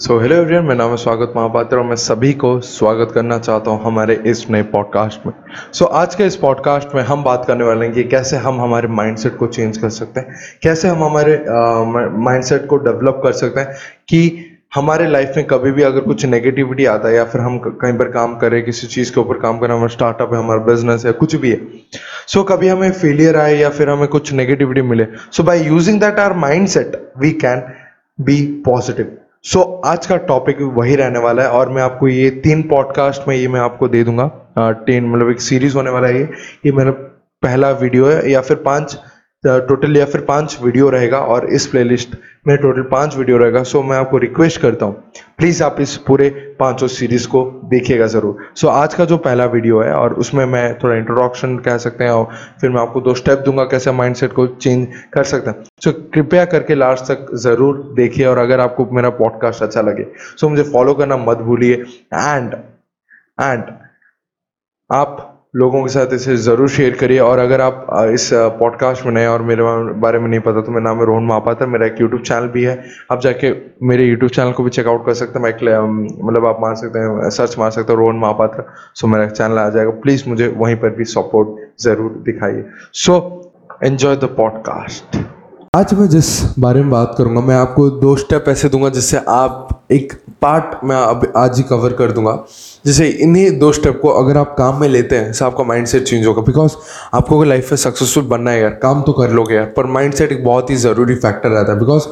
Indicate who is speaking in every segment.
Speaker 1: So hello everyone मेरा नाम है स्वागत महापात्र और मैं सभी को स्वागत करना चाहता हूँ हमारे इस नए पॉडकास्ट में। सो so, आज के इस पॉडकास्ट में हम बात करने वाले हैं कि कैसे हम हमारे माइंडसेट को चेंज कर सकते हैं कैसे हम हमारे माइंडसेट को डेवलप कर सकते हैं कि हमारे लाइफ में कभी भी अगर कुछ नेगेटिविटी आता है या फिर हम कहीं पर काम करें किसी चीज़ के ऊपर काम करें हमारा स्टार्टअप है हमारा बिज़नेस है कुछ भी है। सो so, कभी हमें फेलियर आए या फिर हमें कुछ नेगेटिविटी मिले so by using that our mind set we can be positive so so, आज का टॉपिक वही रहने वाला है और मैं आपको ये तीन पॉडकास्ट में ये मैं आपको दे दूँगा टेन मतलब एक सीरीज़ होने वाला है ये। ये मेरा पहला वीडियो है या फिर पाँच टोटल या फिर पाँच वीडियो रहेगा और इस प्लेलिस्ट में टोटल पाँच वीडियो रहेगा। सो मैं आपको रिक्वेस्ट करता हूँ प्लीज़ आप इस पूरे पाँचों सीरीज़ को देखिएगा ज़रूर। सो आज का जो पहला वीडियो है और उसमें मैं थोड़ा इंट्रोडक्शन कह सकते हैं और फिर मैं आपको दो स्टेप दूँगा कैसे माइंडसेट को चेंज कर सकते हैं। सो कृपया करके लास्ट तक ज़रूर देखिए और अगर आपको मेरा पॉडकास्ट अच्छा लगे सो मुझे फॉलो करना मत भूलिए। एंड एंड आप लोगों के साथ इसे ज़रूर शेयर करिए। और अगर आप इस पॉडकास्ट में नए और मेरे बारे में नहीं पता तो मेरा नाम है रोहन महापात्र मेरा एक यूट्यूब चैनल भी है। आप जाके मेरे यूट्यूब चैनल को भी चेकआउट कर सकते हैं। मैं मतलब आप मार सकते हैं सर्च मार सकते हैं रोहन महापात्र सो मेरा चैनल आ जाएगा। प्लीज़ मुझे वहीं पर भी सपोर्ट ज़रूर दिखाइए। सो एन्जॉय द पॉडकास्ट आज मैं जिस बारे में बात करूँगा, मैं आपको दो स्टेप ऐसे दूँगा जिससे आप एक पार्ट मैं अब आज ही कवर कर दूँगा। जैसे इन्हीं दो स्टेप को अगर आप काम में लेते हैं तो आपका माइंड सेट चेंज होगा। बिकॉज़ आपको अगर लाइफ में सक्सेसफुल बनना है यार, काम तो कर लोगे यार, पर माइंड सेट एक बहुत ही ज़रूरी फैक्टर रहता है। बिकॉज़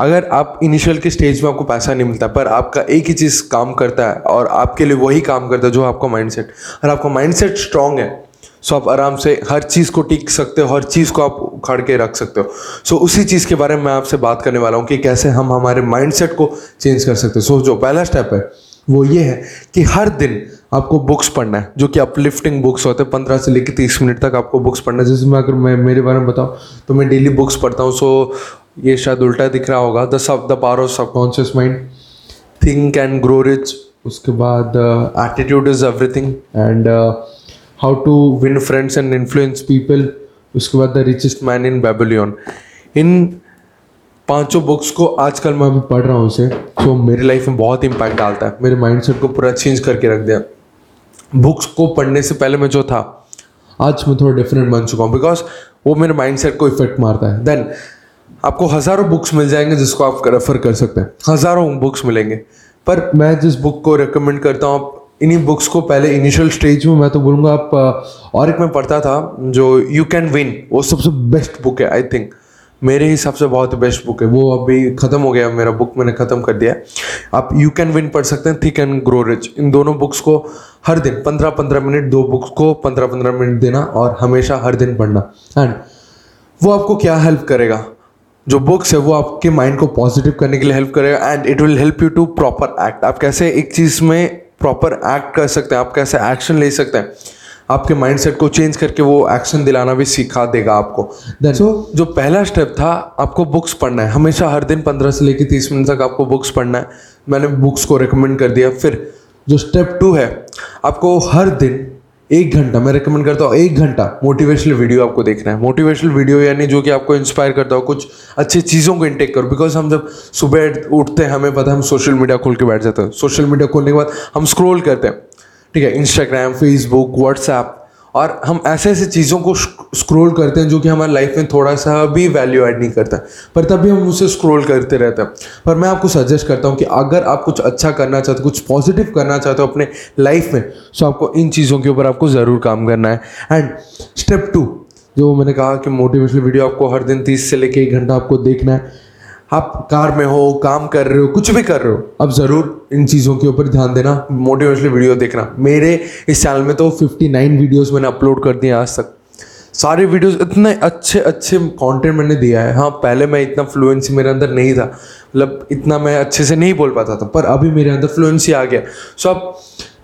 Speaker 1: अगर आप इनिशियल के स्टेज में आपको पैसा नहीं मिलता, पर आपका एक ही चीज़ काम करता है और आपके लिए वही काम करता है जो आपका माइंड सेट और आपका माइंड सेट स्ट्रांग है सो आप आराम से हर चीज़ को टिक सकते हो, हर चीज़ को आप उखाड़ के रख सकते हो। सो so, उसी चीज़ के बारे में मैं आपसे बात करने वाला हूँ कि कैसे हम हमारे माइंडसेट को चेंज कर सकते हैं। सो जो पहला स्टेप है वो ये है कि हर दिन आपको बुक्स पढ़ना है जो कि अपलिफ्टिंग बुक्स होते हैं। पंद्रह से लेकर तीस मिनट तक आपको बुक्स पढ़ना है। जैसे मैं अगर मैं मेरे बारे में बताऊँ तो मैं डेली बुक्स पढ़ता हूँ। सो so, ये शायद उल्टा दिख रहा होगा। द सब the power of subconscious mind think and grow rich उसके बाद attitude is everything and how to win friends and influence people उसके बाद the richest man in Babylon इन पाँचों बुक्स को आजकल मैं अभी पढ़ रहा हूँ उसे तो मेरी लाइफ में बहुत इम्पैक्ट डालता है। मेरे माइंडसेट को पूरा चेंज करके रख दिया। बुक्स को पढ़ने से पहले मैं जो था, आज मैं थोड़ा डिफरेंट बन चुका हूँ बिकॉज़ वो मेरे माइंडसेट को इफ़ेक्ट मारता है। देन आपको हज़ारों बुक्स मिल जाएँगे जिसको आप रेफर कर सकते हैं। हज़ारों बुक्स मिलेंगे। पर मैं जिस बुक को रिकमेंड करता हूँ इन्हीं बुक्स को पहले इनिशियल स्टेज में मैं तो बोलूँगा आप और एक मैं पढ़ता था, जो यू कैन विन वो सबसे बेस्ट बुक है आई थिंक मेरे हिसाब से बहुत बेस्ट बुक है। वो अभी ख़त्म हो गया, मेरा बुक मैंने ख़त्म कर दिया। आप यू कैन विन पढ़ सकते हैं थिक एंड ग्रो रिच इन दोनों बुक्स को हर दिन पंद्रह पंद्रह मिनट, दो बुक्स को पंद्रह पंद्रह मिनट देना और हमेशा हर दिन पढ़ना। एंड वो आपको क्या हेल्प करेगा? जो बुक्स है, वो आपके माइंड को पॉजिटिव करने के लिए हेल्प करेगा। And it will help you to proper act आप कैसे एक चीज़ में प्रॉपर एक्ट कर सकते हैं आप कैसे एक्शन ले सकते हैं। आपके माइंडसेट को चेंज करके वो एक्शन दिलाना भी सिखा देगा आपको। देन सो so, जो पहला स्टेप था आपको बुक्स पढ़ना है। हमेशा हर दिन पंद्रह से लेकर तीस मिनट तक आपको बुक्स पढ़ना है। मैंने बुक्स को रिकमेंड कर दिया। फिर जो स्टेप टू है आपको हर दिन एक घंटा, मैं रिकमेंड करता हूँ, एक घंटा मोटिवेशनल वीडियो आपको देखना है। मोटिवेशनल वीडियो यानी जो कि आपको इंस्पायर करता हो, कुछ अच्छी चीज़ों को इंटेक करो। बिकॉज़ हम जब सुबह उठते हैं, हमें पता है हम सोशल मीडिया खोल के बैठ जाते हैं। सोशल मीडिया खोलने के बाद हम स्क्रोल करते हैं। ठीक है इंस्टाग्राम फेसबुक व्हाट्सएप और हम ऐसे ऐसे चीज़ों को स्क्रोल करते हैं जो कि हमारी लाइफ में थोड़ा सा भी वैल्यू ऐड नहीं करता। पर तभी हम उसे स्क्रोल करते रहते हैं। पर मैं आपको सजेस्ट करता हूँ कि अगर आप कुछ अच्छा करना चाहते हो, कुछ पॉजिटिव करना चाहते हो अपने लाइफ में तो आपको इन चीज़ों के ऊपर आपको ज़रूर काम करना है। एंड स्टेप टू जो मैंने कहा कि मोटिवेशनल वीडियो आपको हर दिन तीस से लेकर एक घंटा आपको देखना है आप कार में हो, काम कर रहे हो, कुछ भी कर रहे हो, अब ज़रूर इन चीज़ों के ऊपर ध्यान देना मोटिवेशनल वीडियो देखना। मेरे इस चैनल में तो 59 वीडियोस मैंने अपलोड कर दिए आज तक। सारे वीडियोस इतने अच्छे अच्छे कंटेंट मैंने दिया है। हाँ पहले मैं इतना फ्लुएंसी मेरे अंदर नहीं था मतलब इतना मैं अच्छे से नहीं बोल पाता था, पर अभी मेरे अंदर फ्लुएंसी आ गया। सो अब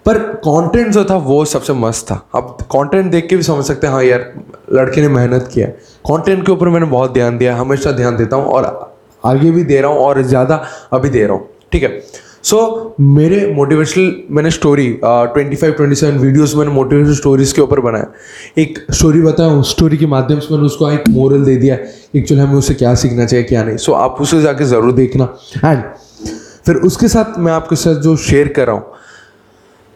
Speaker 1: पर कंटेंट जो था, वो सबसे मस्त था। अब कंटेंट देख के भी समझ सकते हैं हाँ यार, लड़के ने मेहनत किया है। कंटेंट के ऊपर मैंने बहुत ध्यान दिया, हमेशा ध्यान देता हूँ और आगे भी दे रहा हूँ और ज़्यादा अभी दे रहा हूँ ठीक है? सो so, मेरे मोटिवेशनल मैंने story twenty five twenty seven videos मैंने मोटिवेशनल स्टोरीज के ऊपर बनाया। एक स्टोरी बताया स्टोरी के माध्यम से मैंने उसको एक मोरल दे दिया एक्चुअली हमें उसे क्या सीखना चाहिए क्या नहीं। सो so, आप उसे जाके ज़रूर देखना। एंड फिर उसके साथ मैं आपके साथ जो शेयर कर रहा हूँ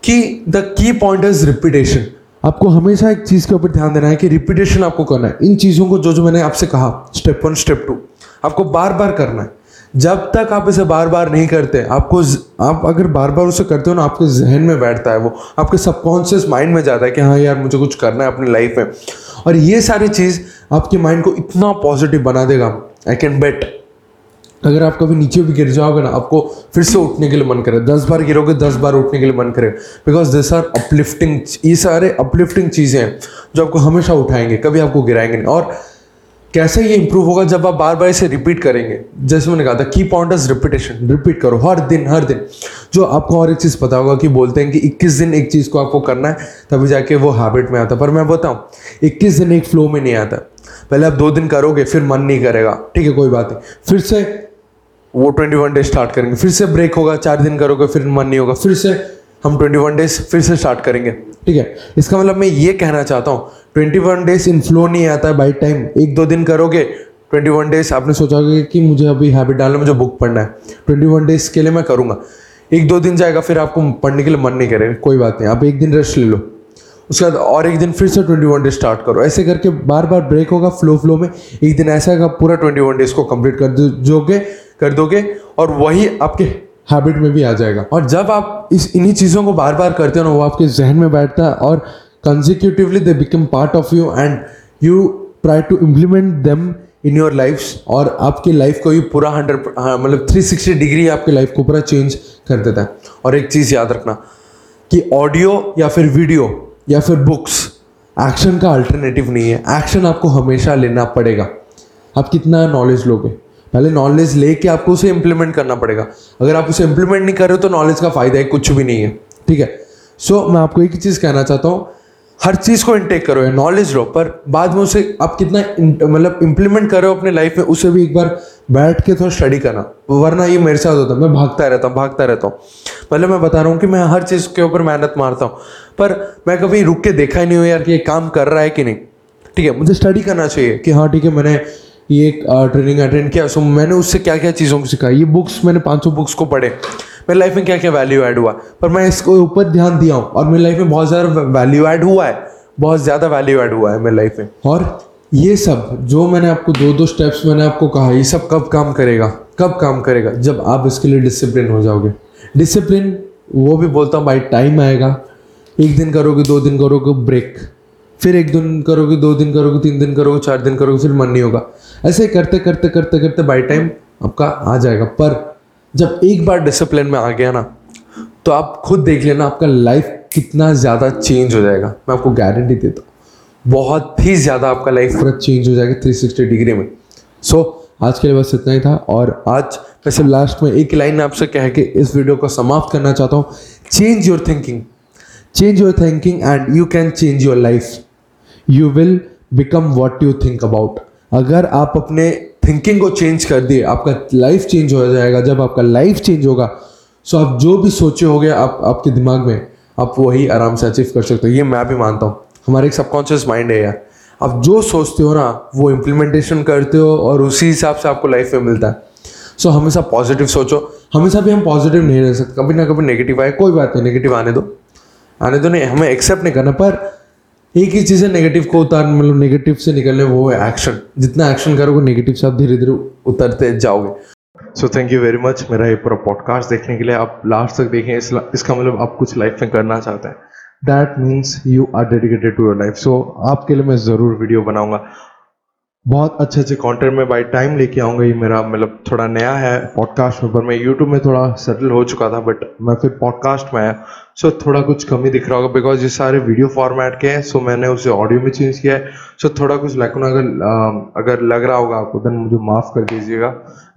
Speaker 1: कि the key point is repetition आपको हमेशा एक चीज़ के ऊपर ध्यान देना है कि रिपीटेशन आपको करना है। इन चीज़ों को जो जो मैंने आपसे कहा स्टेप वन स्टेप टू आपको बार बार करना है। जब तक आप इसे बार बार नहीं करते, आपको आप अगर बार बार उसे करते हो ना, आपके जहन में बैठता है वो। आपके सबकॉन्शियस माइंड में जाता है कि हाँ यार, मुझे कुछ करना है अपनी लाइफ में। और ये सारी चीज़ आपके माइंड को इतना पॉजिटिव बना देगा आई कैन बेट अगर आप कभी नीचे भी गिर जाओगे ना, आपको फिर से उठने के लिए मन करे। दस बार गिरोगे, दस बार उठने के लिए मन करे। बिकॉज़ दिस आर अपलिफ्टिंग ये सारे अपलिफ्टिंग चीज़ें हैं जो आपको हमेशा उठाएँगे, कभी आपको गिराएँगे नहीं। और कैसे ये इंप्रूव होगा जब आप बार बार इसे रिपीट करेंगे? जैसे मैंने कहा था की पॉइंट इज़ रिपीटेशन रिपीट करो, हर दिन हर दिन। जो आपको और एक चीज़ पता होगा कि बोलते हैं कि 21 दिन एक चीज़ को आपको करना है, तभी जाके वो हैबिट में आता पर मैं बताऊँ 21 दिन एक फ्लो में नहीं आता। पहले आप दो दिन करोगे, फिर मन नहीं करेगा। ठीक है, कोई बात नहीं। फिर से वो ट्वेंटी वन डे स्टार्ट करेंगे। फिर से ब्रेक होगा, चार दिन करोगे, फिर मन नहीं होगा। फिर से हम ट्वेंटी वन डेज़ फिर से स्टार्ट करेंगे। ठीक है? इसका मतलब मैं ये कहना चाहता हूँ twenty one days in flow नहीं आता है बाई टाइम एक दो दिन करोगे, ट्वेंटी वन डेज़ आपने सोचा होगा कि मुझे अभी हैबिट डालना मुझे बुक पढ़ना है. ट्वेंटी वन डेज़ के लिए मैं करूँगा. एक दो दिन जाएगा, फिर आपको पढ़ने के लिए मन नहीं करेगा कोई बात नहीं. आप एक दिन रेस्ट ले लो. उसके बाद और एक दिन फिर से ट्वेंटी वन डेज़ स्टार्ट करो. ऐसे करके बार बार ब्रेक होगा फ्लो फ्लो में. एक दिन ऐसा है पूरा ट्वेंटी वन डेज़ को कंप्लीट कर दोगे कर दोगे और वही आपके हैबिट में भी आ जाएगा. और जब आप इस, इन्हीं चीज़ों को बार बार करते हो ना, वो आपके जहन में बैठता है और consecutively they become part of you and you try to implement them in your life और आपकी लाइफ को ही पूरा हंड्रेड हाँ, मतलब थ्री सिक्सटी डिग्री आपकी लाइफ को पूरा चेंज कर देता है। और एक चीज़ याद रखना कि ऑडियो या फिर वीडियो या फिर बुक्स एक्शन का अल्टरनेटिव नहीं है। एक्शन आपको हमेशा लेना पड़ेगा। आप कितना नॉलेज लोगे? पहले नॉलेज लेके आपको उसे इम्प्लीमेंट करना पड़ेगा। अगर आप उसे इम्प्लीमेंट नहीं कर रहे हो तो नॉलेज का फ़ायदा है कुछ भी नहीं है। ठीक है? सो so, मैं आपको एक ही चीज़ कहना चाहता हूँ हर चीज़ को इंटेक करो या नॉलेज लो पर बाद में उसे आप कितना मतलब इंप्लीमेंट करो अपने लाइफ में, उसे भी एक बार बैठ के थोड़ा स्टडी करना। वरना ये मेरे साथ होता है मैं भागता रहता हूँ, भागता रहता हूँ। मतलब मैं बता रहा हूँ कि मैं हर चीज़ के ऊपर मेहनत मारता हूँ, पर मैं कभी रुक के देखा ही नहीं हूँ यार कि ये काम कर रहा है कि नहीं। ठीक है, मुझे स्टडी करना चाहिए कि हाँ ठीक है, मैंने ये ट्रेनिंग अटेंड किया सो मैंने उससे क्या क्या चीज़ों को सिखाई ये बुक्स मैंने पाँचों बुक्स को पढ़े। मेरी लाइफ में क्या क्या वैल्यू ऐड हुआ? पर मैं इसको ऊपर ध्यान दिया हूँ और मेरी लाइफ में बहुत ज़्यादा वैल्यू ऐड हुआ है, बहुत ज़्यादा वैल्यू ऐड हुआ है मेरी लाइफ में। और ये सब जो मैंने आपको दो दो स्टेप्स मैंने आपको कहा, ये सब कब काम करेगा? कब काम करेगा? जब आप इसके लिए डिसिप्लिन हो जाओगे। डिसिप्लिन वो भी बोलता हूँ, भाई टाइम आएगा। एक दिन करोगे, दो दिन करोगे ब्रेक फिर एक दिन करोगे, दो दिन करोगे, तीन दिन करोगे, चार दिन करोगे, फिर मन नहीं होगा। ऐसे करते करते करते करते बाई टाइम आपका आ जाएगा। पर जब एक बार डिसिप्लिन में आ गया ना तो आप खुद देख लेना आपका लाइफ कितना ज़्यादा चेंज हो जाएगा। मैं आपको गारंटी देता हूँ बहुत ही ज़्यादा आपका लाइफ पूरा चेंज हो जाएगा थ्री सिक्सटी डिग्री में। सो so, आज के लिए बस इतना ही था और आज वैसे लास्ट में एक लाइन आपसे कह के इस वीडियो को समाप्त करना चाहता हूँ। Change your thinking change your thinking and you can change your life you will become what you think about अगर आप अपने थिंकिंग को चेंज कर दिए आपका लाइफ चेंज हो जाएगा। जब आपका लाइफ चेंज होगा सो आप जो भी सोचे हो गया आप आपके दिमाग में आप वही आराम से अचीव कर सकते हो। ये मैं भी मानता हूँ। हमारे एक सबकॉन्शियस माइंड है यार। आप जो सोचते हो ना वो इम्प्लीमेंटेशन करते हो और उसी हिसाब से आपको लाइफ में मिलता है। सो so, हमेशा पॉजिटिव सोचो। हमेशा भी हम पॉजिटिव नहीं रह सकते। कभी ना कभी नेगेटिव आए। कोई बात नहीं नेगेटिव आने दो। आने दो नहीं हमें एक्सेप्ट नहीं करना पर एक ही चीज़ है नेगेटिव को उतार मतलब नेगेटिव से निकलने वो है एक्शन जितना एक्शन करोगे नेगेटिव से आप धीरे धीरे उतरते जाओगे. So thank you very much मेरा ये पूरा पॉडकास्ट देखने के लिए आप लास्ट तक देखें. इस, इसका मतलब आप कुछ लाइफ में करना चाहते हैं. That means you are dedicated to your life so आपके लिए मैं ज़रूर वीडियो बनाऊँगा. बहुत अच्छे अच्छे कंटेंट में बाई टाइम लेके आऊँगा ये मेरा मतलब थोड़ा नया है पॉडकास्ट में, पर मैं यूट्यूब में थोड़ा सेटल हो चुका था बट मैं फिर पॉडकास्ट में आया। सो थोड़ा कुछ कमी दिख रहा होगा बिकॉज़ ये सारे वीडियो फॉर्मेट के हैं सो मैंने उसे ऑडियो में चेंज किया है। सो थोड़ा कुछ लैकुन अगर अगर लग रहा होगा आपको देन मुझे माफ़ कर दीजिएगा।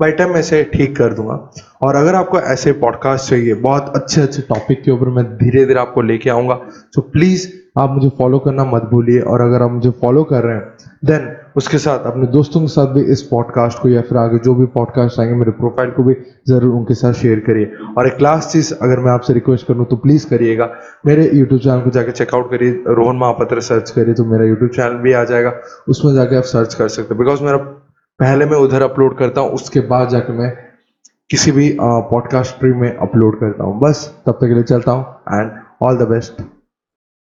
Speaker 1: बाई टाइम मैं इसे ठीक कर दूँगा। और अगर आपको ऐसे पॉडकास्ट चाहिए, बहुत अच्छे अच्छे टॉपिक के ऊपर मैं धीरे धीरे आपको लेके आऊँगा। सो प्लीज़ आप मुझे फॉलो करना मत भूलिए, और अगर आप मुझे फॉलो कर रहे हैं देन उसके साथ अपने दोस्तों के साथ भी इस पॉडकास्ट को या फिर आगे जो भी पॉडकास्ट आएँगे, मेरे प्रोफ़ाइल को भी ज़रूर उनके साथ शेयर करिए। और एक लास्ट चीज़ अगर मैं आपसे रिक्वेस्ट करूँ तो प्लीज़ करिएगा। मेरे यूट्यूब चैनल को जाकर चेकआउट करिए, रोहन महापत्र सर्च करिए तो मेरा यूट्यूब चैनल भी आ जाएगा। उसमें जाके आप सर्च कर सकते हैं। बिकॉज़ मेरा पहले मैं उधर अपलोड करता हूँ, उसके बाद जाके मैं किसी भी पॉडकास्ट में अपलोड करता हूँ। बस, तब तक के लिए चलता हूँ एंड ऑल द बेस्ट